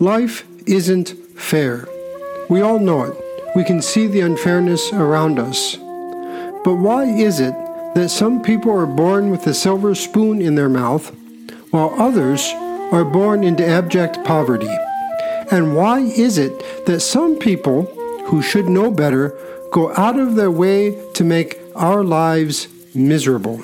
Life isn't fair. We all know it. We can see the unfairness around us. But why is it that some people are born with a silver spoon in their mouth, while others are born into abject poverty? And why is it that some people who should know better go out of their way to make our lives miserable?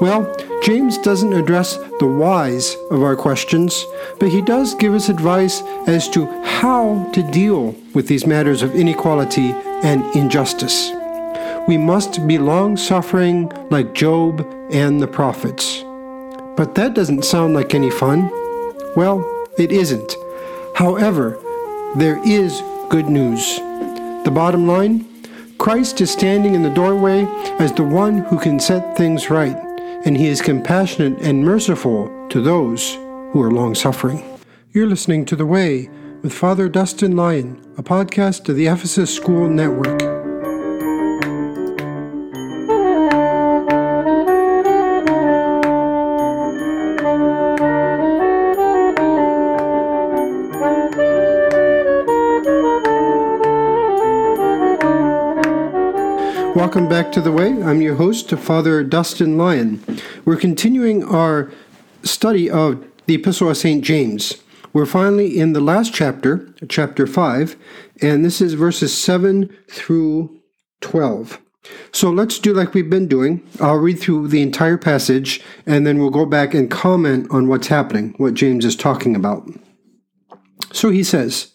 Well, James doesn't address the whys of our questions, but he does give us advice as to how to deal with these matters of inequality and injustice. We must be long suffering like Job and the prophets. But that doesn't sound like any fun. Well, it isn't. However, there is good news. The bottom line Christ is standing in the doorway as the one who can set things right and he is compassionate and merciful to those who are long suffering. You're listening to The Way with Father Dustin Lyon, a podcast of the Ephesus School Network. Back to The Way. I'm your host, Father Dustin Lyon. We're continuing our study of the Epistle of St. James. We're finally in the last chapter, chapter 5, and this is verses 7 through 12. So let's do like we've been doing. I'll read through the entire passage, and then we'll go back and comment on what's happening, what James is talking about. So he says,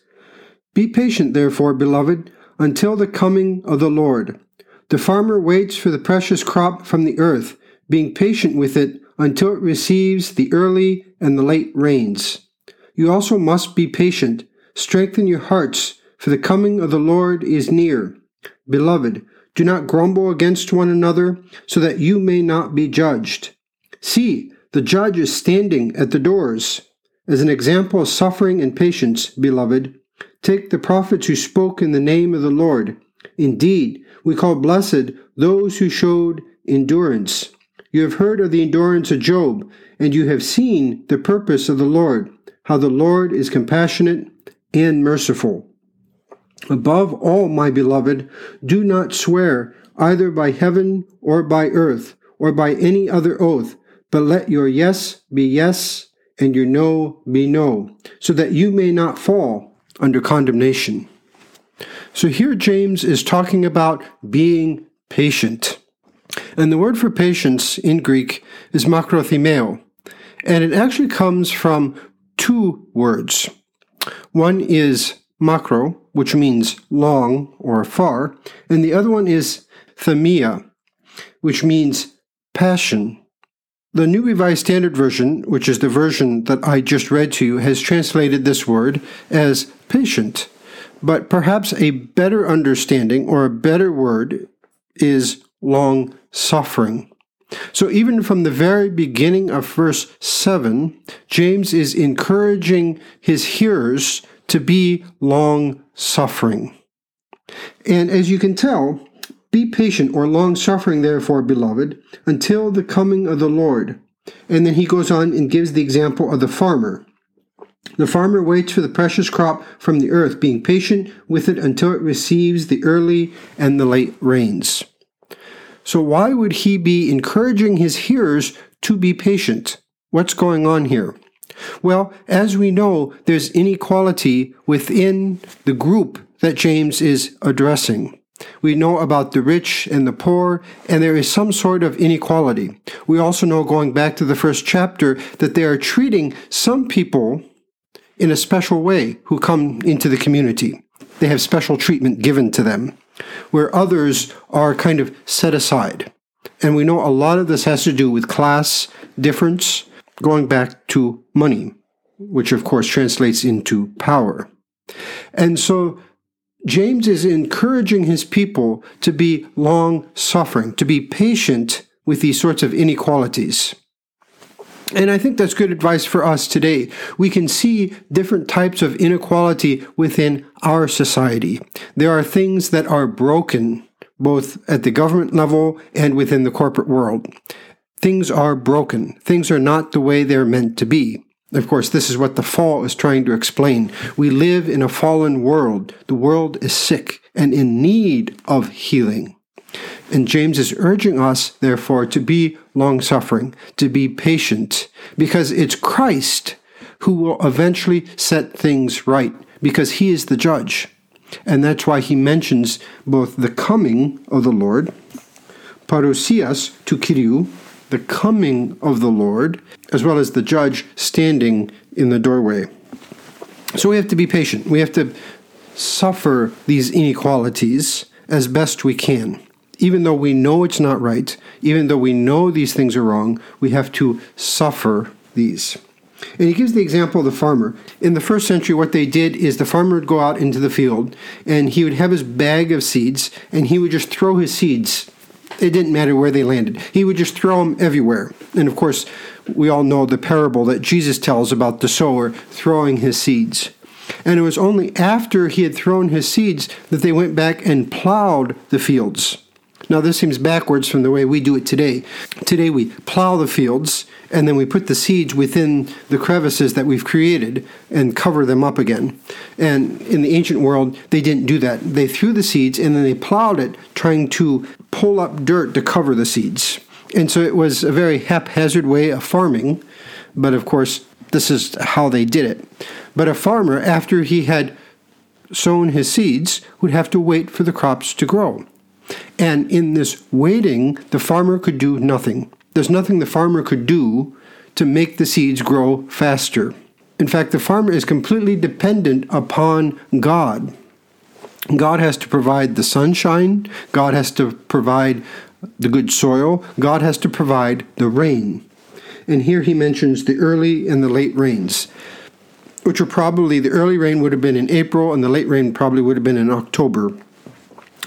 Be patient, therefore, beloved, until the coming of the Lord. The farmer waits for the precious crop from the earth, being patient with it until it receives the early and the late rains. You also must be patient. Strengthen your hearts, for the coming of the Lord is near. Beloved, do not grumble against one another, so that you may not be judged. See, the judge is standing at the doors. As an example of suffering and patience, beloved, take the prophets who spoke in the name of the Lord. Indeed, we call blessed those who showed endurance. You have heard of the endurance of Job, and you have seen the purpose of the Lord, how the Lord is compassionate and merciful. Above all, my beloved, do not swear either by heaven or by earth or by any other oath, but let your yes be yes and your no be no, so that you may not fall under condemnation. So here James is talking about being patient. And the word for patience in Greek is makrothymeo. And it actually comes from two words. One is makro, which means long or far, and the other one is themia, which means passion. The New Revised Standard Version, which is the version that I just read to you, has translated this word as patient. But perhaps a better understanding or a better word is long suffering. So, even from the very beginning of verse 7, James is encouraging his hearers to be long suffering. And as you can tell, be patient or long suffering, therefore, beloved, until the coming of the Lord. And then he goes on and gives the example of the farmer. The farmer waits for the precious crop from the earth, being patient with it until it receives the early and the late rains. So, why would he be encouraging his hearers to be patient? What's going on here? Well, as we know, there's inequality within the group that James is addressing. We know about the rich and the poor, and there is some sort of inequality. We also know, going back to the first chapter, that they are treating some people in a special way who come into the community. They have special treatment given to them, where others are kind of set aside. And we know a lot of this has to do with class difference, going back to money, which of course translates into power. And so James is encouraging his people to be long suffering, to be patient with these sorts of inequalities. And I think that's good advice for us today. We can see different types of inequality within our society. There are things that are broken, both at the government level and within the corporate world. Things are broken. Things are not the way they're meant to be. Of course, this is what the fall is trying to explain. We live in a fallen world. The world is sick and in need of healing. And James is urging us, therefore, to be long suffering, to be patient, because it's Christ who will eventually set things right, because he is the judge. And that's why he mentions both the coming of the Lord, parousias tou Kyriou, the coming of the Lord, as well as the judge standing in the doorway. So we have to be patient. We have to suffer these inequalities as best we can. Even though we know it's not right, even though we know these things are wrong, we have to suffer these. And he gives the example of the farmer. In the first century, what they did is the farmer would go out into the field and he would have his bag of seeds and he would just throw his seeds it didn't matter where they landed. He would just throw them everywhere. And of course, we all know the parable that Jesus tells about the sower throwing his seeds. And it was only after he had thrown his seeds that they went back and plowed the fields. Now, this seems backwards from the way we do it today. Today, we plow the fields and then we put the seeds within the crevices that we've created and cover them up again. And in the ancient world, they didn't do that. They threw the seeds and then they plowed it, trying to pull up dirt to cover the seeds. And so it was a very haphazard way of farming, but of course, this is how they did it. But a farmer, after he had sown his seeds, would have to wait for the crops to grow. And in this waiting, the farmer could do nothing. There's nothing the farmer could do to make the seeds grow faster. In fact, the farmer is completely dependent upon God. God has to provide the sunshine, God has to provide the good soil, God has to provide the rain. And here he mentions the early and the late rains, which are probably the early rain would have been in April and the late rain probably would have been in October.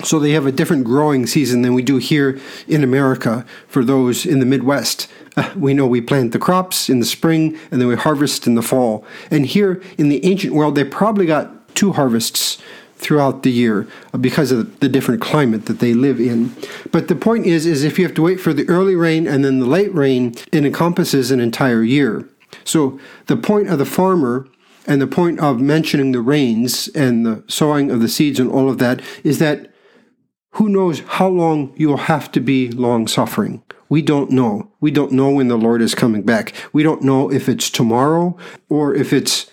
So they have a different growing season than we do here in America for those in the Midwest. Uh, we know we plant the crops in the spring and then we harvest in the fall. And here in the ancient world, they probably got two harvests throughout the year because of the different climate that they live in. But the point is is if you have to wait for the early rain and then the late rain, it encompasses an entire year. So the point of the farmer and the point of mentioning the rains and the sowing of the seeds and all of that is that who knows how long you'll have to be long suffering? We don't know. We don't know when the Lord is coming back. We don't know if it's tomorrow or if it's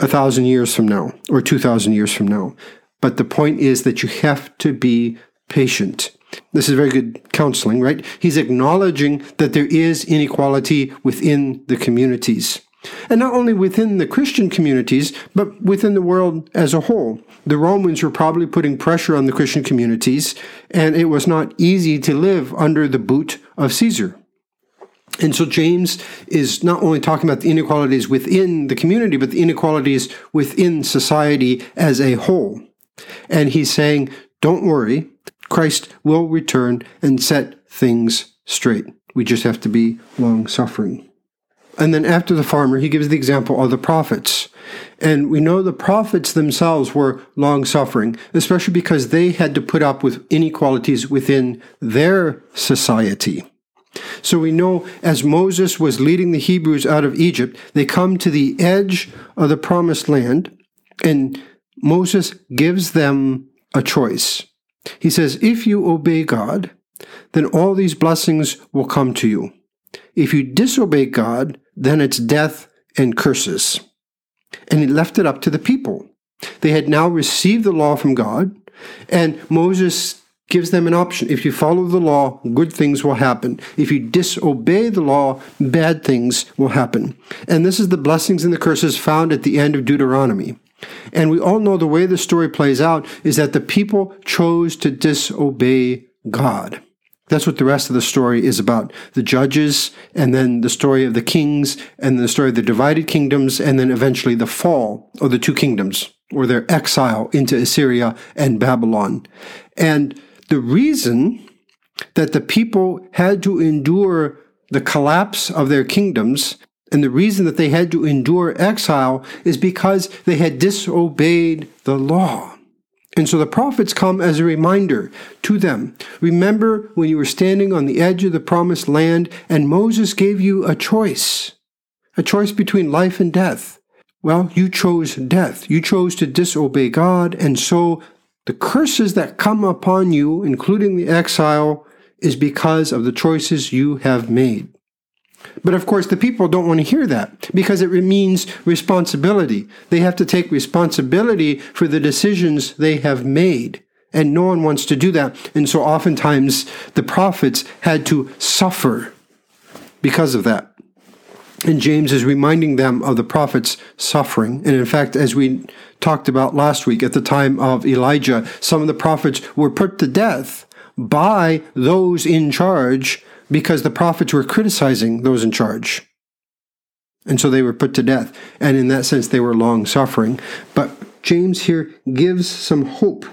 a thousand years from now or two thousand years from now. But the point is that you have to be patient. This is very good counseling, right? He's acknowledging that there is inequality within the communities. And not only within the Christian communities, but within the world as a whole. The Romans were probably putting pressure on the Christian communities, and it was not easy to live under the boot of Caesar. And so James is not only talking about the inequalities within the community, but the inequalities within society as a whole. And he's saying, don't worry, Christ will return and set things straight. We just have to be long suffering. And then after the farmer, he gives the example of the prophets. And we know the prophets themselves were long suffering, especially because they had to put up with inequalities within their society. So we know as Moses was leading the Hebrews out of Egypt, they come to the edge of the promised land, and Moses gives them a choice. He says, If you obey God, then all these blessings will come to you. If you disobey God, then it's death and curses. And he left it up to the people. They had now received the law from God, and Moses gives them an option. If you follow the law, good things will happen. If you disobey the law, bad things will happen. And this is the blessings and the curses found at the end of Deuteronomy. And we all know the way the story plays out is that the people chose to disobey God. That's what the rest of the story is about. The judges, and then the story of the kings, and the story of the divided kingdoms, and then eventually the fall of the two kingdoms, or their exile into Assyria and Babylon. And the reason that the people had to endure the collapse of their kingdoms and the reason that they had to endure exile is because they had disobeyed the law. And so the prophets come as a reminder to them. Remember when you were standing on the edge of the promised land and Moses gave you a choice. a choice between life and death. Well, you chose death. You chose to disobey God, and so the curses that come upon you, including the exile, is because of the choices you have made. But of course, the people don't want to hear that because it means responsibility. They have to take responsibility for the decisions they have made. And no one wants to do that. And so oftentimes the prophets had to suffer because of that. And James is reminding them of the prophet's suffering. And in fact, as we talked about last week, at the time of Elijah, some of the prophets were put to death by those in charge because the prophets were criticizing those in charge. And so they were put to death. And in that sense, they were long suffering. But James here gives some hope.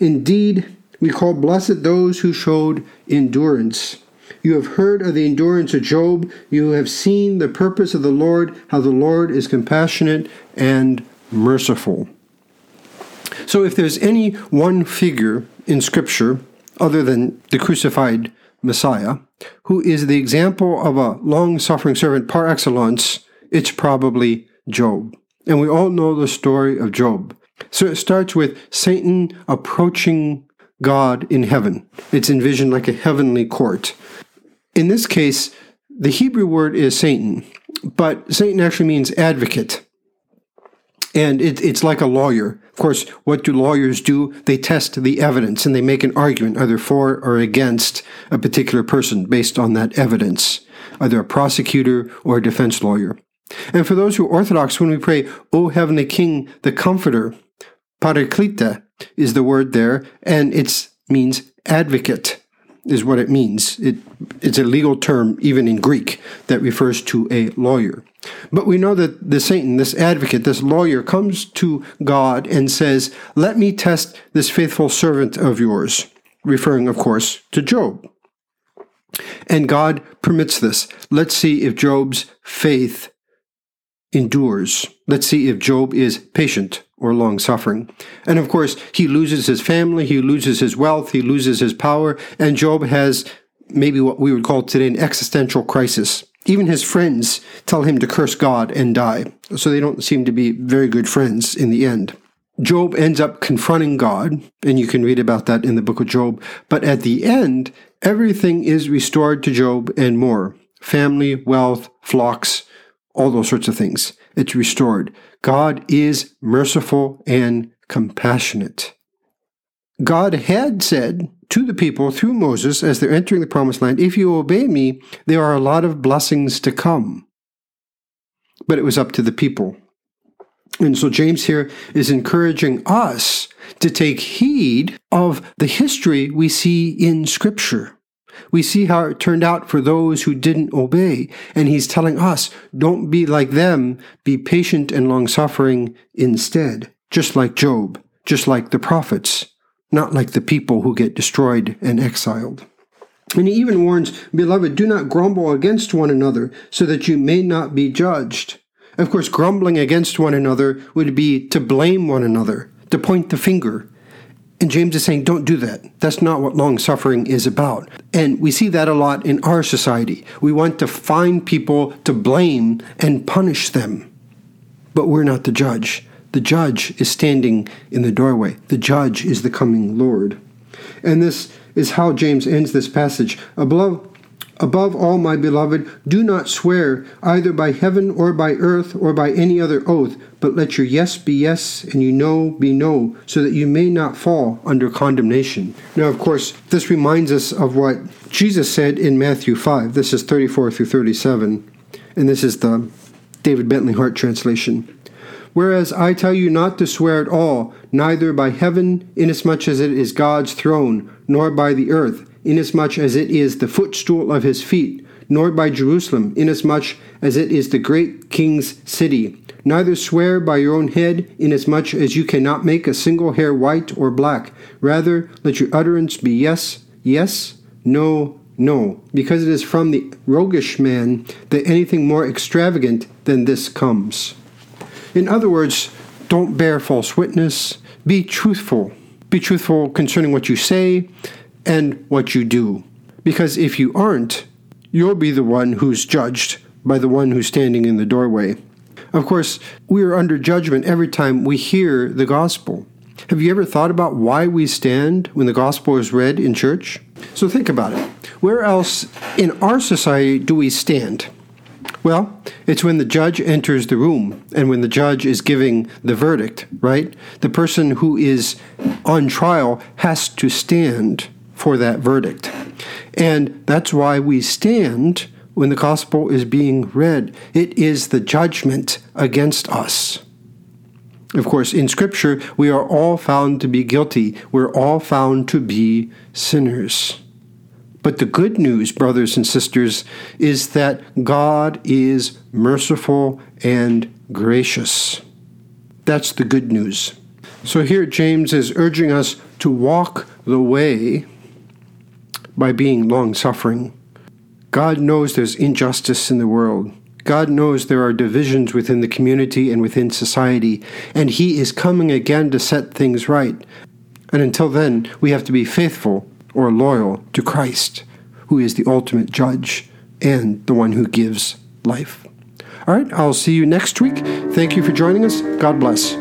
Indeed, we call blessed those who showed endurance. You have heard of the endurance of Job. You have seen the purpose of the Lord, how the Lord is compassionate and merciful. So, if there's any one figure in Scripture, other than the crucified Messiah, who is the example of a long suffering servant par excellence, it's probably Job. And we all know the story of Job. So it starts with Satan approaching God in heaven. It's envisioned like a heavenly court. In this case, the Hebrew word is Satan, but Satan actually means advocate. And it, it's like a lawyer. Of course, what do lawyers do? They test the evidence and they make an argument either for or against a particular person based on that evidence, either a prosecutor or a defense lawyer. And for those who are Orthodox, when we pray, O Heavenly King, the Comforter, Paraklita is the word there, and it means advocate is what it means. It, it's a legal term, even in Greek, that refers to a lawyer. But we know that the Satan, this advocate, this lawyer, comes to God and says, Let me test this faithful servant of yours, referring, of course, to Job. And God permits this. Let's see if Job's faith endures. Let's see if Job is patient or long suffering. And of course, he loses his family, he loses his wealth, he loses his power, and Job has maybe what we would call today an existential crisis. Even his friends tell him to curse God and die. So they don't seem to be very good friends in the end. Job ends up confronting God, and you can read about that in the book of Job. But at the end, everything is restored to Job and more family, wealth, flocks, all those sorts of things. It's restored. God is merciful and compassionate. God had said to the people through Moses as they're entering the promised land, If you obey me, there are a lot of blessings to come. But it was up to the people. And so James here is encouraging us to take heed of the history we see in Scripture. We see how it turned out for those who didn't obey. And he's telling us, don't be like them, be patient and long suffering instead, just like Job, just like the prophets, not like the people who get destroyed and exiled. And he even warns, Beloved, do not grumble against one another, so that you may not be judged. Of course, grumbling against one another would be to blame one another, to point the finger, and James is saying, don't do that. That's not what long suffering is about. And we see that a lot in our society. We want to find people to blame and punish them. But we're not the judge. The judge is standing in the doorway, the judge is the coming Lord. And this is how James ends this passage. Above, Above all, my beloved, do not swear either by heaven or by earth or by any other oath, but let your yes be yes and your no be no, so that you may not fall under condemnation. Now, of course, this reminds us of what Jesus said in Matthew 5. This is 34 through 37, and this is the David Bentley Hart translation. Whereas I tell you not to swear at all, neither by heaven, inasmuch as it is God's throne, nor by the earth inasmuch as it is the footstool of his feet, nor by Jerusalem, inasmuch as it is the great king's city. Neither swear by your own head, inasmuch as you cannot make a single hair white or black. Rather, let your utterance be yes, yes, no, no, because it is from the roguish man that anything more extravagant than this comes. In other words, don't bear false witness. Be truthful. Be truthful concerning what you say and what you do. Because if you aren't, you'll be the one who's judged by the one who's standing in the doorway. Of course, we are under judgment every time we hear the gospel. Have you ever thought about why we stand when the gospel is read in church? So think about it. Where else in our society do we stand? Well, it's when the judge enters the room and when the judge is giving the verdict, right? The person who is on trial has to stand for that verdict. And that's why we stand when the gospel is being read. It is the judgment against us. Of course, in Scripture, we are all found to be guilty. We're all found to be sinners. But the good news, brothers and sisters, is that God is merciful and gracious. That's the good news. So here James is urging us to walk the way by being long suffering. God knows there's injustice in the world. God knows there are divisions within the community and within society, and He is coming again to set things right. And until then, we have to be faithful or loyal to Christ, who is the ultimate judge and the one who gives life. All right, I'll see you next week. Thank you for joining us. God bless.